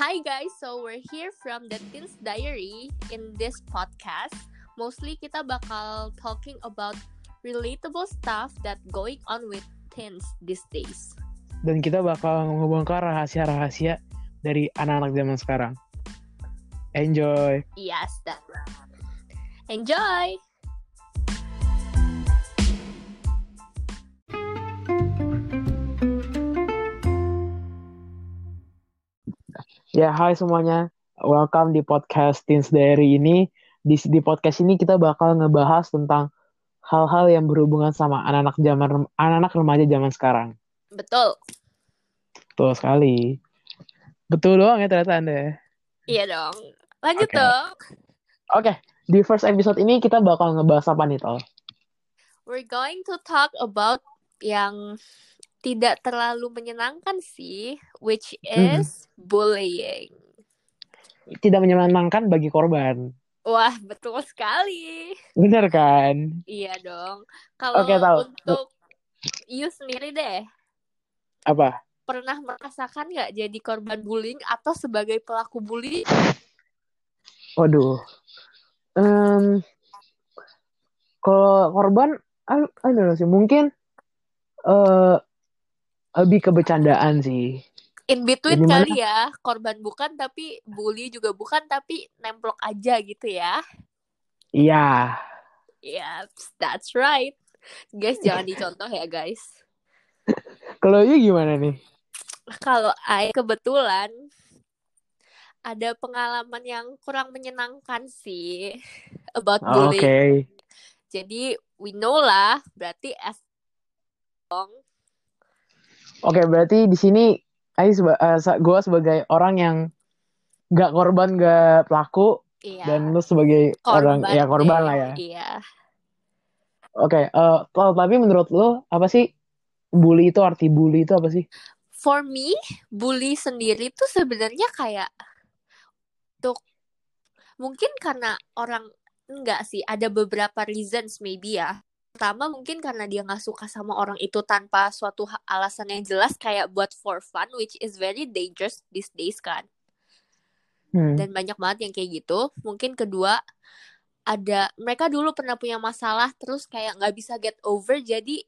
Hi guys, so we're here from the Teens Diary. In this podcast, mostly kita bakal talking about relatable stuff that going on with teens these days. Dan kita bakal ngebongkar rahasia-rahasia dari anak-anak zaman sekarang. Enjoy! Yes, that. Enjoy! Ya, hai semuanya. Welcome di podcast Teens Diary ini. Di, di podcast ini kita bakal ngebahas tentang hal-hal yang berhubungan sama anak-anak zaman anak-anak remaja zaman sekarang. Betul. Betul sekali. Betul doang ya ternyata Anda. Iya dong. Lanjut Oke. dong. Oke, di first episode ini kita bakal ngebahas apa nih, Tol? We're going to talk about yang tidak terlalu menyenangkan sih, which Mhm. is bullying. Tidak menyenangkan bagi korban. Wah, betul sekali. Bener kan? Iya dong. Kalau tahu. untuk you sendiri deh, Apa? pernah merasakan nggak jadi korban bullying atau sebagai pelaku bully? Waduh. Em, kalau korban, I, I don't know sih. Mungkin eh lebih ke bercandaan sih. In between Jadi mana? kali ya, korban bukan tapi bully juga bukan tapi nemplok aja gitu ya. Iya. Yes, that's right. Guys, jangan dicontoh ya guys. Kalau you gimana nih? Kalau I kebetulan ada pengalaman yang kurang menyenangkan sih about Oke. bullying. Jadi we know lah, berarti as Oke, berarti di sini I seba gue sebagai orang yang gak korban, gak pelaku, Iya. dan lu sebagai orang ya korban lah ya. Iya. Oke, eh, Tol, tapi menurut lu apa sih bully itu arti bully itu apa sih? For me, bully sendiri tuh sebenarnya kayak untuk mungkin karena orang enggak sih, ada beberapa reasons maybe ya. Pertama mungkin karena dia nggak suka sama orang itu tanpa suatu alasan yang jelas kayak buat for fun, which is very dangerous these days kan. Hmm. dan banyak banget yang kayak gitu. Mungkin kedua ada mereka dulu pernah punya masalah terus kayak nggak bisa get over jadi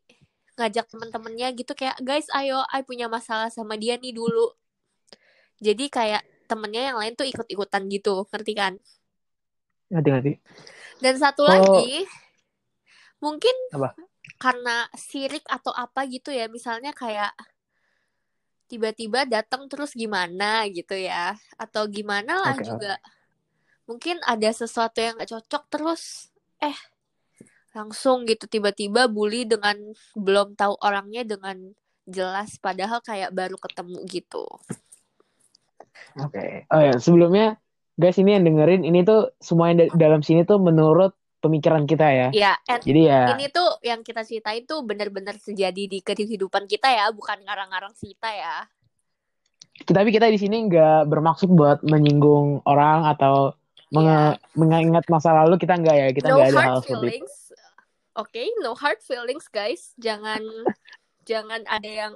ngajak temen-temennya gitu kayak guys ayo I punya masalah sama dia nih dulu. Jadi kayak temennya yang lain tuh ikut-ikutan gitu, ngerti kan? Ngerti-ngerti. Dan satu Oh. lagi mungkin Apa? karena sirik atau apa gitu ya, misalnya kayak tiba-tiba datang terus gimana gitu ya, atau gimana lah Oke, juga. Mungkin ada sesuatu yang gak cocok terus, eh langsung gitu tiba-tiba bully dengan belum tahu orangnya dengan jelas, padahal kayak baru ketemu gitu. Oke. Oh ya, sebelumnya guys ini yang dengerin ini tuh semua yang da- dalam sini tuh menurut pemikiran kita ya. Ya, and Jadi ya, ini tuh yang kita ceritain tuh bener-bener terjadi di kehidupan kita ya, bukan ngarang-ngarang cerita ya. tapi kita di sini nggak bermaksud buat menyinggung orang atau menge- mengingat masa lalu kita nggak ya, kita no nggak ada hard hal seperti itu. Oke, no hard feelings guys. Jangan jangan ada yang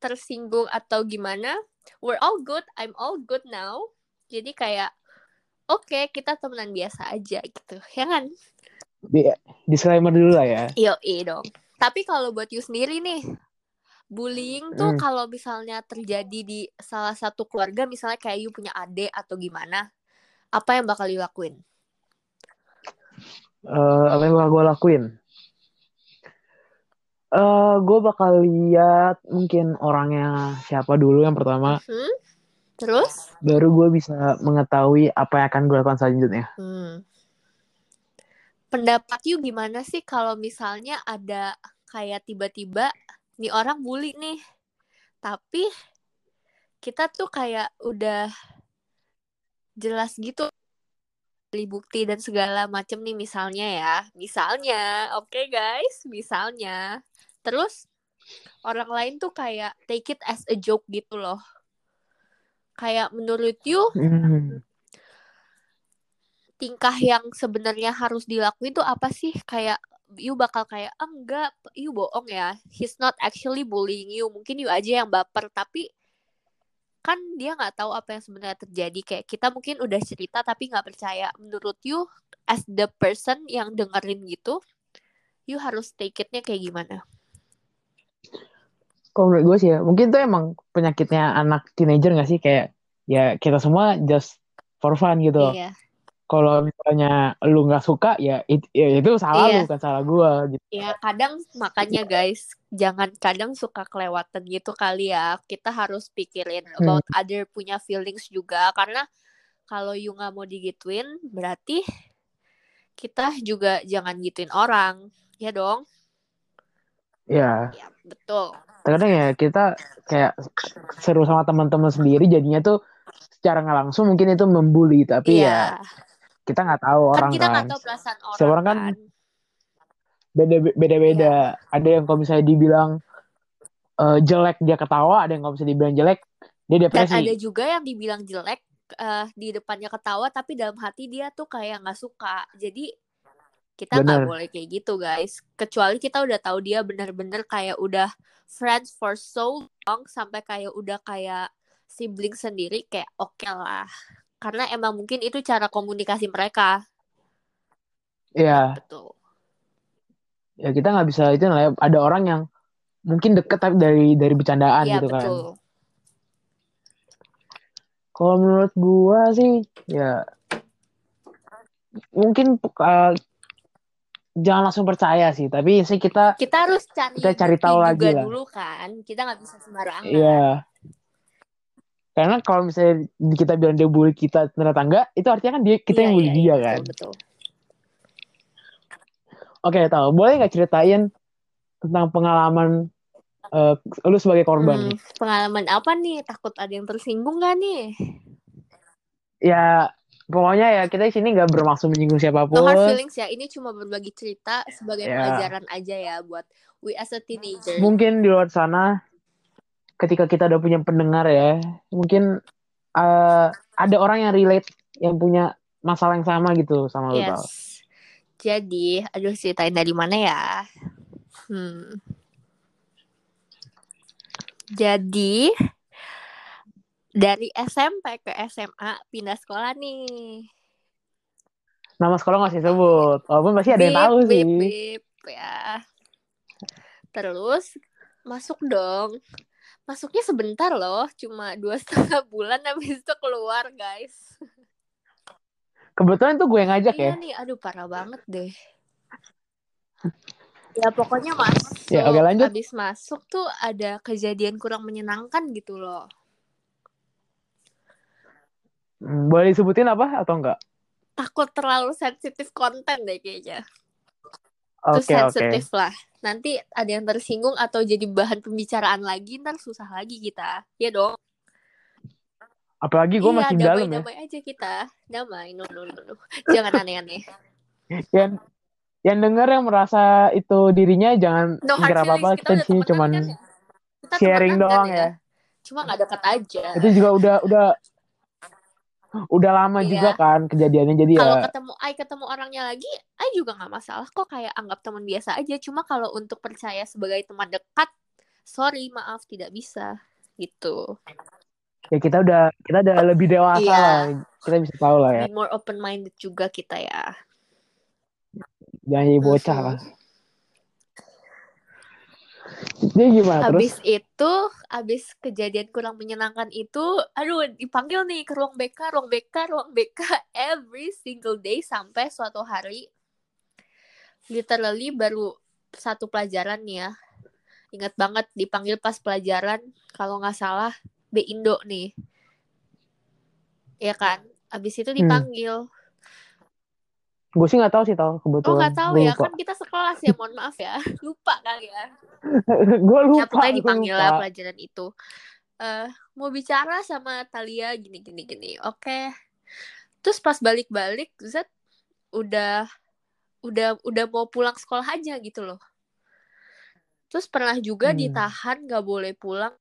tersinggung atau gimana. We're all good. I'm all good now. Jadi kayak oke, kita temenan biasa aja gitu. Ya kan? Di- disclaimer dulu lah ya. Yo, dong. Tapi kalau buat you sendiri nih, bullying tuh Hmm. kalau misalnya terjadi di salah satu keluarga, misalnya kayak you punya adik atau gimana, apa yang bakal you lakuin? Eh, apa yang bakal gue lakuin? Eh, gue bakal lihat mungkin orangnya siapa dulu yang pertama, Hmm? Terus? baru gue bisa mengetahui apa yang akan gue lakukan selanjutnya. Hmm. Pendapat you gimana sih kalau misalnya ada kayak tiba-tiba nih orang bully nih, tapi kita tuh kayak udah jelas gitu bukti dan segala macem nih misalnya ya, misalnya, oke guys, misalnya, terus orang lain tuh kayak take it as a joke gitu loh, kayak menurut you Hmm. Tingkah yang sebenarnya harus dilakuin tuh apa sih? Kayak you bakal kayak ah, enggak, you bohong ya. He's not actually bullying you. Mungkin you aja yang baper, tapi kan dia nggak tahu apa yang sebenarnya terjadi. Kayak kita mungkin udah cerita tapi nggak percaya. Menurut you as the person yang dengerin gitu you harus take itnya kayak gimana? Kalau menurut gue sih ya mungkin tuh emang penyakitnya anak teenager gak sih? Kayak ya kita semua just for fun gitu iya kalau misalnya lu nggak suka ya, it, ya itu salah Iya. lu kan salah gua gitu. Ya kadang makanya guys jangan kadang suka kelewatan gitu kali ya. Kita harus pikirin Hmm. about other punya feelings juga. Karena kalau you nggak mau digituin berarti kita juga jangan gituin orang. Ya dong? Ya ya betul. Terkadang ya kita kayak seru sama teman-teman sendiri jadinya tuh secara nggak langsung mungkin itu membuli tapi ya iya kita nggak tahu kan orang kita kan. tahu perasaan orang Setiap orang kan kan. beda beda beda Iya. ada yang kalau misalnya dibilang eh, jelek dia ketawa. Ada yang kalau misalnya dibilang jelek dia dan depresi. ada juga yang dibilang jelek eh, di depannya ketawa tapi dalam hati dia tuh kayak nggak suka. Jadi kita nggak boleh kayak gitu guys. Kecuali kita udah tahu dia bener-bener kayak udah friends for so long sampai kayak udah kayak sibling sendiri kayak oke lah karena emang mungkin itu cara komunikasi mereka ya betul ya kita nggak bisa itu lah ya. ada orang yang mungkin deket tapi dari dari bercandaan iya gitu kan betul kalau menurut gua sih ya mungkin uh, jangan langsung percaya sih tapi sih kita kita harus cari Kita cari tahu juga lagi lah. dulu kan kita nggak bisa sembarangan Iya. Karena kalau misalnya kita bilang dia bully kita ternyata enggak, itu artinya kan dia kita Iya, yang bully iya, dia iya, kan. betul, betul. Oke, tahu. Boleh nggak ceritain tentang pengalaman eh, lu sebagai korban? Hmm, pengalaman apa nih? Takut ada yang tersinggung gak nih? Ya, pokoknya ya kita di sini nggak bermaksud menyinggung siapa pun. No hard feelings ya. Ini cuma berbagi cerita sebagai Ya. pelajaran aja ya buat we as a teenager. Mungkin di luar sana, ketika kita udah punya pendengar ya, mungkin eh, ada orang yang relate, yang punya masalah yang sama gitu sama lu tau. Yes. Jadi, aduh ceritain dari mana ya? Hmm. Jadi dari SMP ke SMA pindah sekolah nih. Nama sekolah nggak sih sebut, walaupun pasti ada yang Bip, tahu sih. bip, bip, ya. Terus masuk dong. Masuknya sebentar loh, cuma dua setengah bulan habis itu keluar guys. Kebetulan tuh gue yang ngajak iya ya. nih, aduh parah banget deh. Ya pokoknya masuk. Ya, oke, lanjut. Habis masuk tuh ada kejadian kurang menyenangkan gitu loh. Hmm, Boleh disebutin apa atau enggak? Takut terlalu sensitif konten deh kayaknya. Terus Oke, oke. sensitif lah. Nanti ada yang tersinggung atau jadi bahan pembicaraan lagi, ntar susah lagi kita. Ya dong. Apalagi gue iya, masih di dalam ya. damai-damai aja kita. Damai, no, no, no, no. Jangan aneh-aneh. Yang yang denger yang merasa itu dirinya jangan No mikir apa-apa, feelings, kita udah cuman kan ya? Kita sharing kan doang ya. Cuma gak deket aja. Itu juga udah udah udah lama Iya. juga kan kejadiannya jadi Kalau ya ketemu Ai ketemu orangnya lagi, Ai juga nggak masalah kok kayak anggap teman biasa aja. Cuma kalau untuk percaya sebagai teman dekat, sorry maaf tidak bisa gitu. ya kita udah kita udah lebih dewasa Iya. lah. Kita bisa tahu lah ya. Be more open minded juga kita ya. Jangan jadi bocah lah. Jadi gimana terus? Habis itu, habis kejadian kurang menyenangkan itu, aduh dipanggil nih ke ruang BK, ruang BK, ruang BK every single day sampai suatu hari literally baru satu pelajaran nih ya. Ingat banget dipanggil pas pelajaran kalau nggak salah B Indo nih. Ya kan? Habis itu Hmm. Gue sih nggak tahu sih tahu Oh kebetulan. nggak tahu Gua ya lupa. kan kita sekelas ya mohon maaf ya lupa kali ya. gue lupa. ya pokoknya gua dipanggil lupa. lah pelajaran itu eh mau bicara sama Talia gini gini gini oke terus pas balik-balik Zat udah udah udah mau pulang sekolah aja gitu loh terus pernah juga Hmm. ditahan nggak boleh pulang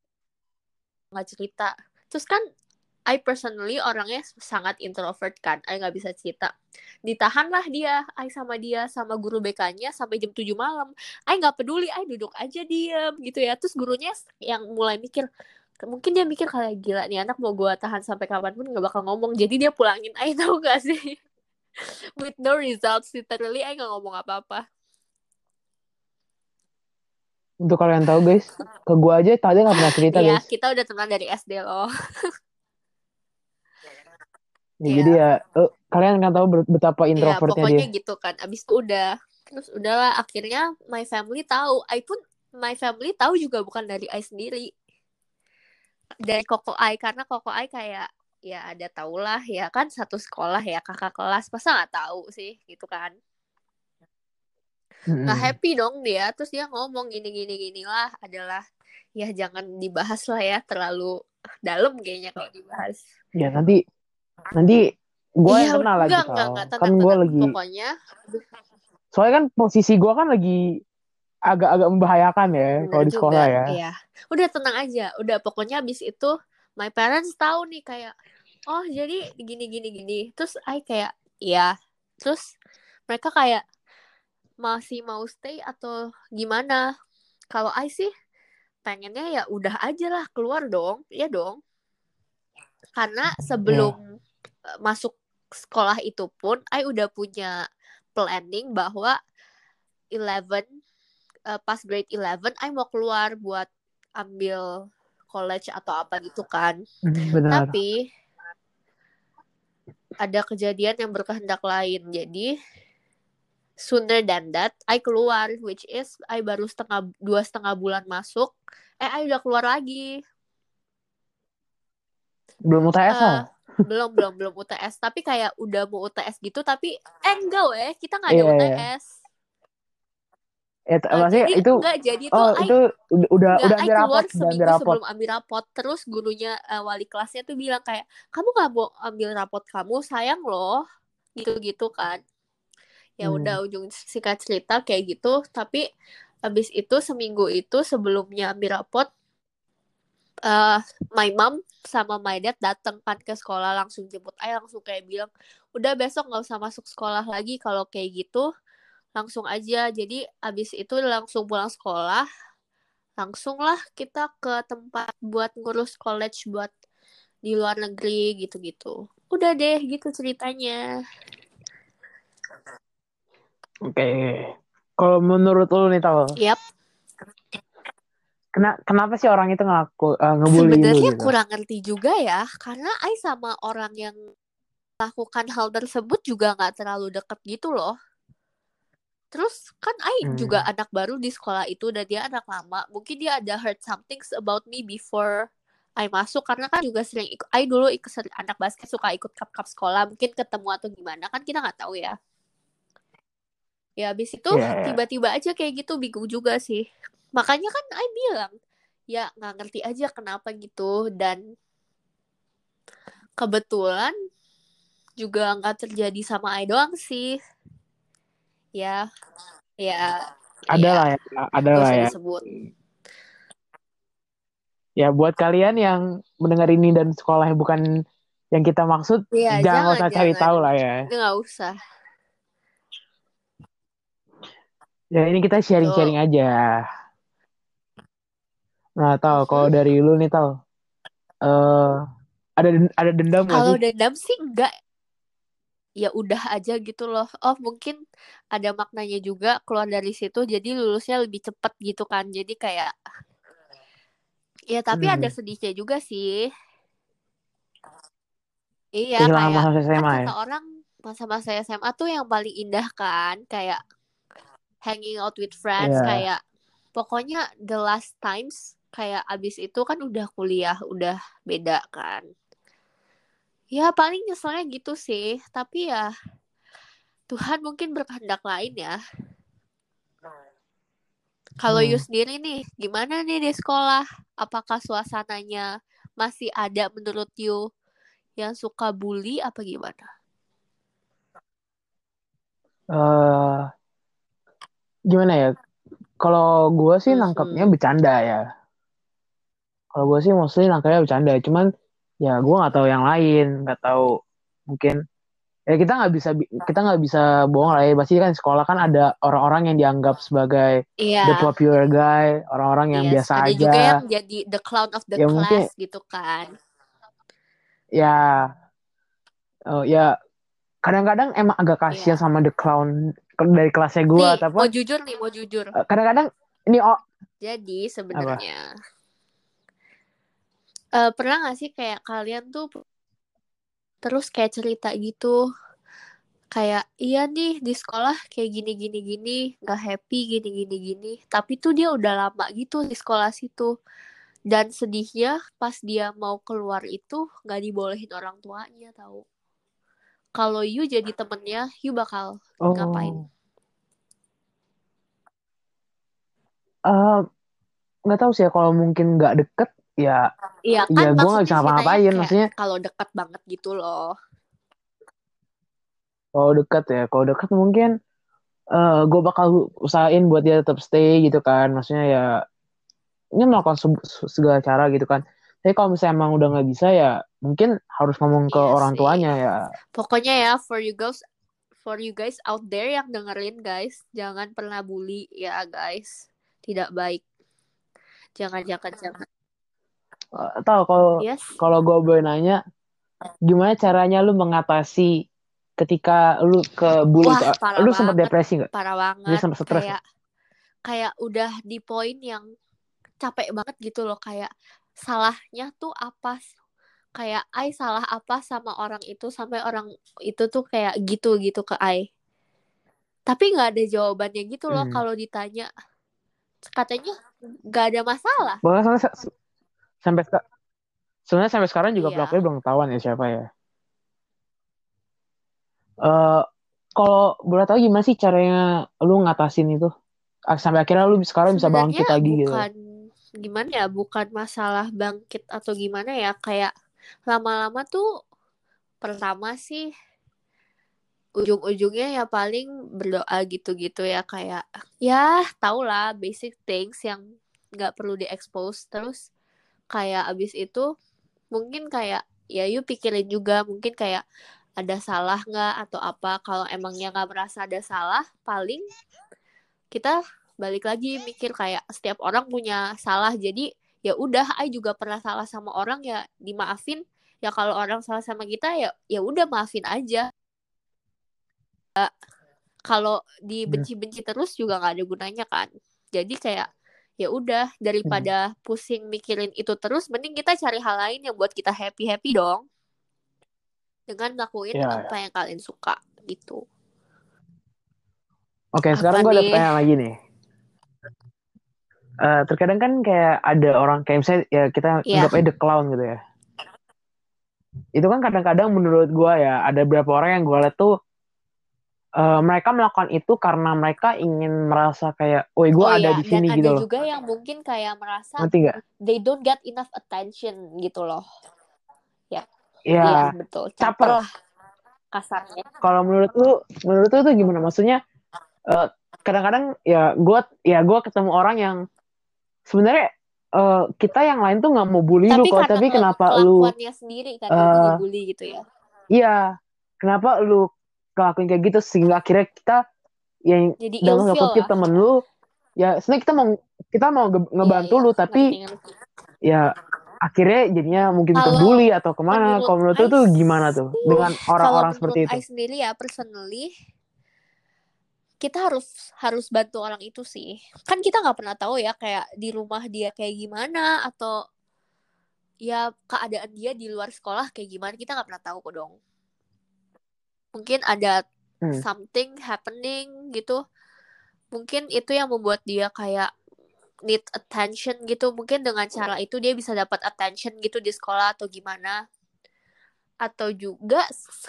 nggak cerita terus kan I personally orangnya sangat introvert kan I nggak bisa cerita. Ditahan lah dia I sama dia sama guru BK-nya sampai jam 7 malam. I nggak peduli I duduk aja diem gitu ya. Terus gurunya yang mulai mikir mungkin dia mikir kayak gila nih anak mau gue tahan sampai kapan pun nggak bakal ngomong. Jadi dia pulangin Ai tau gak sih? With no results literally Ai nggak ngomong apa-apa. Untuk kalian tahu guys, ke gua aja tadi nggak pernah cerita Iya, guys. kita udah teman dari SD loh. Ya, Iya. Jadi ya eh, kalian kan tahu betapa Iya, introvertnya pokoknya dia. gitu kan. Abis itu udah. Terus udahlah, akhirnya my family tahu. I pun, my family tahu juga bukan dari I sendiri. Dari Koko I, karena Koko I kayak, ya ada tau lah ya kan satu sekolah ya kakak kelas masa nggak tahu sih gitu kan nggak happy dong dia terus dia ngomong gini gini gini lah adalah ya jangan dibahas lah ya terlalu dalam kayaknya kalau dibahas Ya nanti nanti gua Iya, yang kenal lagi enggak, enggak, enggak, Kan tenang. lagi Pokoknya, soalnya kan posisi gua kan lagi agak-agak membahayakan ya kalau di juga. sekolah ya. Iya. Udah tenang aja. Udah pokoknya abis itu, my parents tahu nih kayak, oh jadi gini, gini, gini. Terus I kayak, iya. Terus mereka kayak, masih mau stay atau gimana? Kalau I sih, pengennya ya udah aja lah, keluar dong. Iya dong. Karena sebelum eh, masuk sekolah itu pun, I udah punya planning bahwa 11 eh, pas grade 11 I mau keluar buat ambil college atau apa gitu kan. Hmm, Benar. Tapi ada kejadian yang berkehendak lain. Jadi sooner than that I keluar which is I baru setengah dua setengah bulan masuk eh I udah keluar lagi Belum UTS lah. Belum belum belum UTS tapi kayak udah mau UTS gitu tapi eh enggak weh kita nggak ada iya. UTS Ya, maksudnya jadi itu enggak jadi tuh oh I itu udah udah, Nggak, udah ambil rapot, udah ambil rapot. sebelum ambil rapot. Terus gurunya eh, wali kelasnya tuh bilang kayak, kamu gak mau ambil rapot kamu, sayang loh. Gitu-gitu kan. Ya Hmm. udah ujung singkat cerita kayak gitu. Tapi habis itu seminggu itu sebelumnya ambil rapot, eh my mom sama my dad datang kan ke sekolah langsung jemput ayah langsung kayak bilang udah besok nggak usah masuk sekolah lagi kalau kayak gitu. Langsung aja. Jadi abis itu langsung pulang sekolah langsung lah kita ke tempat buat ngurus college buat di luar negeri gitu-gitu. Udah deh gitu ceritanya. Oke. Kalau menurut lu nih tau, yap kena, kenapa sih orang itu ngelaku eh, ngebully sebenarnya gitu? kurang ngerti juga ya karena I sama orang yang lakukan hal tersebut juga nggak terlalu deket gitu loh terus kan I Hmm. juga anak baru di sekolah itu dan dia anak lama mungkin dia ada heard something about me before I masuk karena kan juga sering ikut I dulu ikut anak basket suka ikut cup cup sekolah mungkin ketemu atau gimana kan kita nggak tahu ya ya habis itu Iya, iya. tiba-tiba aja kayak gitu bingung juga sih makanya kan I bilang ya nggak ngerti aja kenapa gitu dan kebetulan juga nggak terjadi sama I doang sih ya ya Ada ya lah ya, ada lah ya. disebut Ya buat kalian yang mendengar ini dan sekolahnya bukan yang kita maksud, Iya, jangan jangan, usah cari jangan. tahu lah ya. nggak usah Ya ini kita sharing-sharing aja. Nah, tahu Mhm. kalau dari lu nih tahu, eh ada ada dendam kalau dendam sih enggak ya udah aja gitu loh oh mungkin ada maknanya juga keluar dari situ jadi lulusnya lebih cepet gitu kan jadi kayak ya tapi ada Hmm. sedihnya juga sih iya Kehilangan kayak masa kan SMA ya. kata orang masa-masa SMA tuh yang paling indah kan kayak hanging out with friends Iya. kayak pokoknya the last times kayak abis itu kan udah kuliah udah beda kan ya paling nyeselnya gitu sih tapi ya Tuhan mungkin berkehendak lain ya kalau Hmm. you sendiri nih gimana nih di sekolah apakah suasananya masih ada menurut you yang suka bully apa gimana eh gimana ya? Kalau gue sih nangkepnya bercanda ya. Kalau gue sih mostly nangkepnya bercanda. Cuman ya gue nggak tahu yang lain, nggak tahu mungkin ya kita nggak bisa kita nggak bisa bohong lah ya pasti kan sekolah kan ada orang-orang yang dianggap sebagai Iya. the popular guy orang-orang yang Yes, biasa ada aja juga yang jadi the clown of the Ya, class mungkin- gitu kan. ya oh, ya kadang-kadang emang agak kasihan Iya. sama the clown dari kelasnya gue tapi mau jujur nih, mau jujur. kadang-kadang ini oh Jadi sebenarnya eh, pernah gak sih kayak kalian tuh terus kayak cerita gitu? Kayak iya nih di sekolah kayak gini gini gini nggak happy gini gini gini. Tapi tuh dia udah lama gitu di sekolah situ. Dan sedihnya pas dia mau keluar itu nggak dibolehin orang tuanya tahu kalau you jadi temennya you bakal oh. Ngapain? Eh, nggak tahu sih ya kalau mungkin nggak deket ya Iya kan Ya, gua nggak bisa kayak maksudnya- kalau deket banget gitu loh kalau deket ya kalau deket mungkin eh gue bakal usahain buat dia tetap stay gitu kan maksudnya ya ini melakukan se- segala cara gitu kan tapi kalau misalnya emang udah nggak bisa ya mungkin harus ngomong ke Iya orang sih. tuanya ya Pokoknya ya for you guys for you guys out there yang dengerin guys, jangan pernah bully ya guys. Tidak baik. Jangan jangan jangan. Eh, tahu kalau Yes. kalau gue boleh nanya gimana caranya lu mengatasi ketika lu ke bully Wah, itu? Parah lu sempat depresi nggak? Parah Lu banget. sempet stres Kayak kayak udah di poin yang capek banget gitu loh. Kayak salahnya tuh apa kayak I salah apa sama orang itu sampai orang itu tuh kayak gitu gitu ke I tapi nggak ada jawabannya gitu loh Hmm. kalau ditanya. Katanya nggak ada masalah. Bahkan sampai sampai seka- sebenarnya sampai sekarang juga Iya. pelakunya belum ketahuan ya siapa ya. Eh kalau boleh tahu gimana sih caranya lu ngatasin itu? Ah, sampai akhirnya lu sekarang bisa bangkit lagi gitu. bukan gimana ya bukan masalah bangkit atau gimana ya kayak lama-lama tuh pertama sih ujung-ujungnya ya paling berdoa gitu-gitu ya kayak ya tau lah basic things yang nggak perlu diekspos terus kayak abis itu mungkin kayak ya yuk pikirin juga mungkin kayak ada salah nggak atau apa. Kalau emangnya nggak merasa ada salah paling kita balik lagi mikir kayak setiap orang punya salah. Jadi ya udah I juga pernah salah sama orang ya dimaafin. Ya kalau orang salah sama kita ya ya udah maafin aja. Ya, kalau dibenci-benci terus juga nggak ada gunanya kan. Jadi kayak ya udah daripada pusing mikirin itu terus mending kita cari hal lain yang buat kita happy happy dong. Dengan ngelakuin Ya, apa yang kalian suka gitu. Oke Apa sekarang gue ada pertanyaan lagi nih. Eh, terkadang kan kayak ada orang kayak misalnya ya kita Iya. anggap aja the clown gitu ya. Itu kan kadang-kadang menurut gue ya ada beberapa orang yang gue lihat tuh eh, mereka melakukan itu karena mereka ingin merasa kayak, woi gue oh ada iya di dan sini ada gitu loh, juga yang mungkin kayak merasa ngerti nggak? they don't get enough attention gitu loh. Ya, iya. Betul. Caper. lah kasarnya. Kalau menurut lu, menurut lu tuh gimana? Maksudnya eh, kadang-kadang ya gue ya gue ketemu orang yang sebenarnya eh, kita yang lain tuh nggak mau bully lu tapi kok, karena tapi ke- kenapa lu kelakuannya sendiri kan yang bully gitu ya. Iya, kenapa lu ngelakuin kayak gitu sehingga akhirnya kita yang jadi dalam lah. temen lu ya sebenarnya kita mau kita mau ge- ngebantu Iya, lu iya, tapi ya akhirnya jadinya mungkin Kalau kebuli atau ke mana. kalau menurut lu tuh gimana tuh dengan kalau orang-orang seperti itu? I sendiri ya personally kita harus harus bantu orang itu sih. Kan kita nggak pernah tahu ya kayak di rumah dia kayak gimana atau ya keadaan dia di luar sekolah kayak gimana kita nggak pernah tahu kok dong mungkin ada Hmm. something happening gitu. Mungkin itu yang membuat dia kayak need attention gitu. Mungkin dengan cara itu dia bisa dapat attention gitu di sekolah atau gimana. Atau juga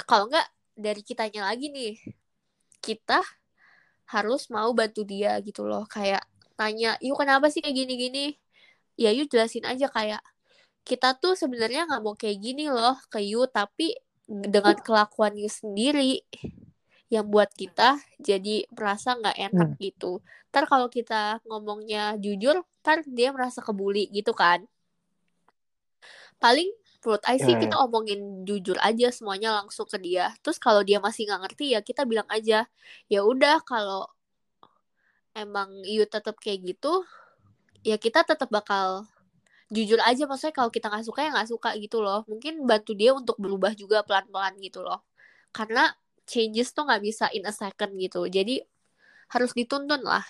kalau nggak dari kitanya lagi nih kita harus mau bantu dia gitu loh. Kayak tanya yuk kenapa sih kayak gini-gini? Ya yuk jelasin aja kayak kita tuh sebenarnya nggak mau kayak gini loh ke you tapi dengan kelakuan you sendiri yang buat kita jadi merasa nggak enak gitu. Ntar kalau kita ngomongnya jujur, ntar dia merasa kebuli gitu kan. Paling menurut I sih iya. kita omongin jujur aja semuanya langsung ke dia terus kalau dia masih nggak ngerti ya kita bilang aja ya udah kalau emang you tetap kayak gitu ya kita tetap bakal jujur aja maksudnya kalau kita nggak suka ya nggak suka gitu loh. Mungkin bantu dia untuk berubah juga pelan-pelan gitu loh. Karena changes tuh nggak bisa in a second gitu. Jadi harus dituntun lah.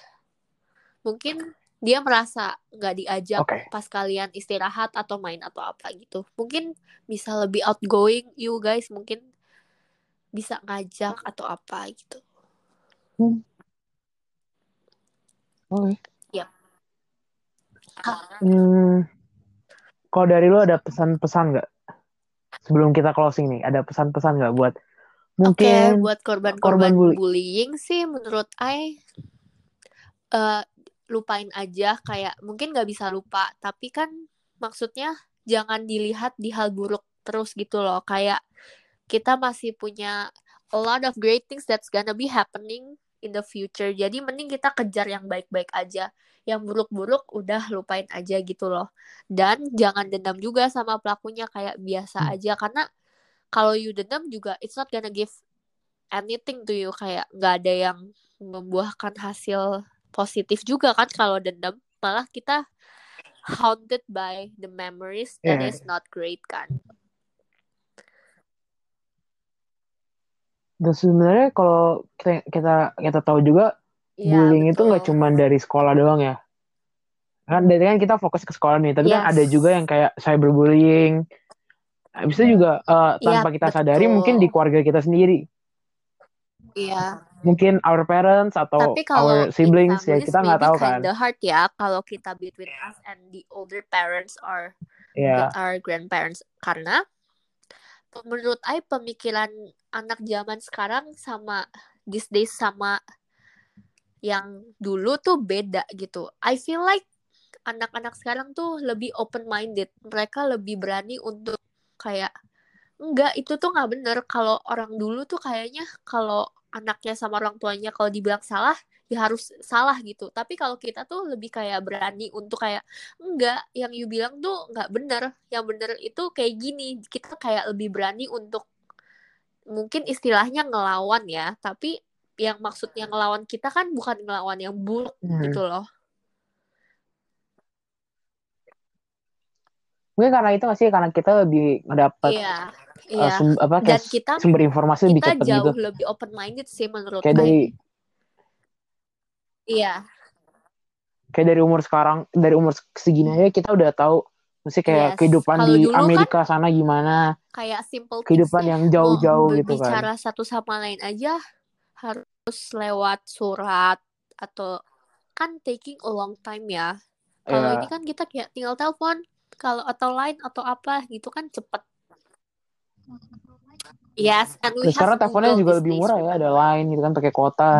Mungkin dia merasa nggak diajak Oke. pas kalian istirahat atau main atau apa gitu. Mungkin bisa lebih outgoing you guys mungkin bisa ngajak atau apa gitu. Oke. Yap. Hmm, kalau dari lu ada pesan-pesan nggak? Sebelum kita closing nih, ada pesan-pesan nggak buat mungkin buat korban korban-korban bully. bullying sih menurut I eh, lupain aja kayak mungkin nggak bisa lupa tapi kan maksudnya jangan dilihat di hal buruk terus gitu loh kayak kita masih punya a lot of great things that's gonna be happening in the future. Jadi mending kita kejar yang baik-baik aja. Yang buruk-buruk udah lupain aja gitu loh. Dan jangan dendam juga sama pelakunya kayak biasa Hmm. aja. Karena kalau you dendam juga it's not gonna give anything to you. Kayak nggak ada yang membuahkan hasil positif juga kan kalau dendam. Malah kita haunted by the memories that Iya. is not great kan Dan sebenarnya kalau kita kita kita tahu juga Iya, bullying itu betul. nggak cuma dari sekolah doang ya. Kan dari kan kita fokus ke sekolah nih, tapi kan Yes. ada juga yang kayak cyberbullying. Habis itu juga eh, Iya, tanpa kita sadari betul. mungkin di keluarga kita sendiri. Iya. Mungkin our parents atau Tapi kalau our siblings in ya kita nggak tahu kan. kinda hard ya kalau kita between us and the older parents or Ya, with our grandparents karena menurut I pemikiran anak zaman sekarang sama these days sama yang dulu tuh beda gitu. I feel like anak-anak sekarang tuh lebih open minded. Mereka lebih berani untuk kayak enggak itu tuh nggak bener. Kalau orang dulu tuh kayaknya kalau anaknya sama orang tuanya kalau dibilang salah ya harus salah gitu. Tapi kalau kita tuh lebih kayak berani untuk kayak enggak yang you bilang tuh nggak bener. Yang bener itu kayak gini. Kita kayak lebih berani untuk mungkin istilahnya ngelawan ya. Tapi yang maksudnya ngelawan kita kan bukan ngelawan yang buruk Hmm. gitu loh. Mungkin karena itu nggak sih karena kita lebih ngedapat Iya, iya. sum- apa Dan kita sumber informasi lebih kita cepat jauh gitu. lebih open minded sih menurut Kayak dari Iya, kayak dari umur sekarang, dari umur segini aja kita udah tahu mesti kayak yes. kehidupan Kalau di kan Amerika sana gimana, kayak simple kehidupan yang jauh-jauh gitu kan. berbicara satu sama lain aja harus lewat surat atau kan taking a long time ya. Kalau Ya, ini kan kita kayak tinggal telepon kalau atau line atau apa gitu kan cepet. Yes, and we dan sekarang teleponnya juga lebih murah ya, ada line gitu kan pakai kuota,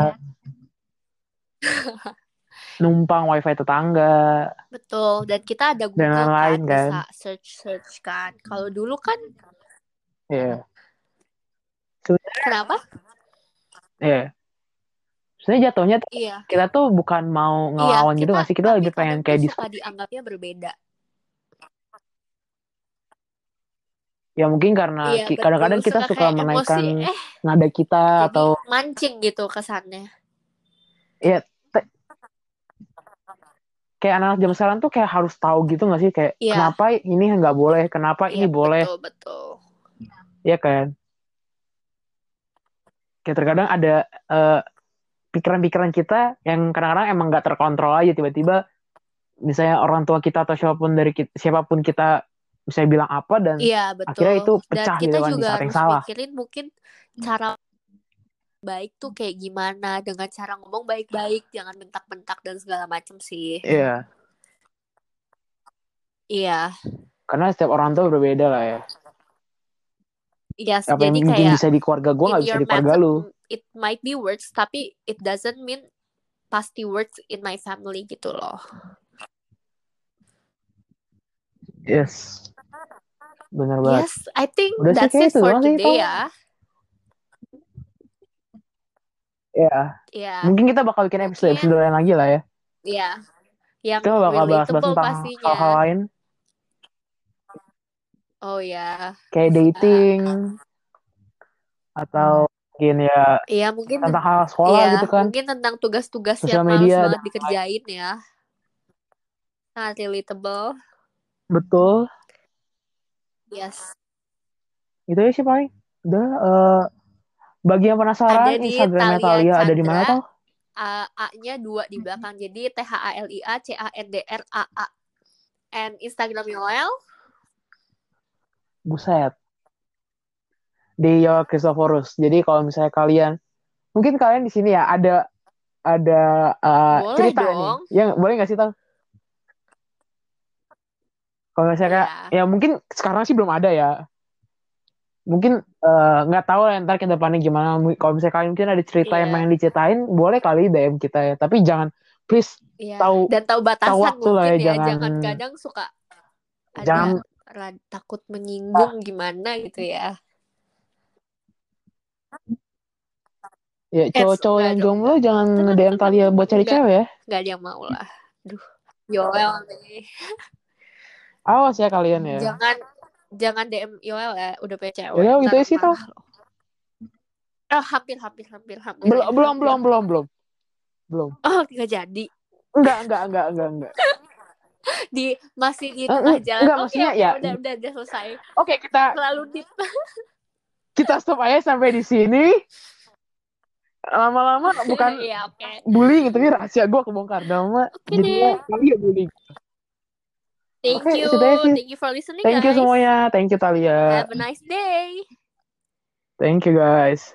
numpang wifi tetangga Betul, dan kita ada dan Google kan, lain-lain kan. bisa search-search kan. Kalau dulu kan, Iya, kenapa? iya. Sebenarnya jatuhnya tuh Iya, kita tuh bukan mau iya, ngelawan gitu kita nggak sih? Kita lebih pengen kayak diskusi. dianggapnya berbeda. Ya mungkin karena Iya, kadang-kadang kita Suka suka menaikkan emosi, eh, nada kita jadi atau mancing gitu kesannya. Ya te- kayak anak zaman sekarang tuh kayak harus tahu gitu nggak sih? Kayak Iya, kenapa ini nggak boleh, kenapa iya, ini boleh, betul, betul. ya kan? Kayak terkadang ada eh, pikiran-pikiran kita yang kadang-kadang emang nggak terkontrol aja tiba-tiba misalnya orang tua kita atau siapa pun dari kita, siapa pun kita bisa bilang apa dan Iya, akhirnya itu betul. Dan pecah kita gitu kan juga harus salah. mikirin mungkin cara baik tuh kayak gimana dengan cara ngomong baik-baik, jangan bentak-bentak dan segala macam sih. Iya, Iya, karena setiap orang tua berbeda lah ya. yes. Apa Jadi yang kayak bisa di keluarga gue nggak bisa di keluarga lu. it might be works, tapi it doesn't mean pasti works in my family gitu loh. Yes, benar banget. Yes, I think Udah that's it for today ya. Ya, Ya, mungkin kita bakal bikin episode episode lain lagi lah ya. ya yang Kita bakal bahas-bahas relatable tentang hal-hal lain. Oh ya. kayak dating atau mungkin ya Iya mungkin tentang hal sekolah Iya, gitu kan mungkin tentang tugas-tugas yang media banget dikerjain ya. Sangat relatable. betul Yes. itu ya sih paling udah eh, bagi yang penasaran Ada di Instagramnya Thalia Thalia ada di mana tau A- A-nya dua di belakang. Jadi T H A L I A C A N D R A A. And Instagram Yoel buset Deo Christophorus jadi kalau misalnya kalian mungkin kalian di sini ya ada ada eh, Boleh cerita dong. nih ya boleh nggak sih tau kalau misalnya kayak Iya. ya mungkin sekarang sih belum ada ya mungkin eh, nggak tahu lah ntar ke depannya gimana kalau misalnya kalian mungkin ada cerita yang Iya. pengen diceritain boleh kali DM kita ya tapi jangan please Iya. Tahu- Dan tahu batasan waktu lah mungkin ya, ya. jangan- Jangan kadang suka ada Jangan- rad- takut menyinggung gimana gitu ya. ya cowok-cowok enggak yang jomblo jangan nge-DM tenang, Thalia buat cari enggak. cewek ya Gak ada yang mau lah. Duh. Yoel nih. awas ya kalian ya Jangan jangan DM Yoel ya, udah punya cewek. Ya, ntar itu sih, marah loh. Ah, hampir hampir hampir hampir. belum ya, belum hampir. belum belum belum belum Oh, nggak jadi. enggak enggak enggak enggak enggak Di masih di Eh, tengah eh, jalan. enggak, Oke, maksudnya oke, ya- udah udah udah selesai. oke kita Terlalu deep. kita stop aja sampai di sini lama-lama bukan Iya, oke. bullying tapi rahasia gue kebongkar nama Oke jadinya Thalia bullying Thank Oke, you. Thank you for listening, thank you guys. semuanya thank you Thalia Have a nice day. thank you guys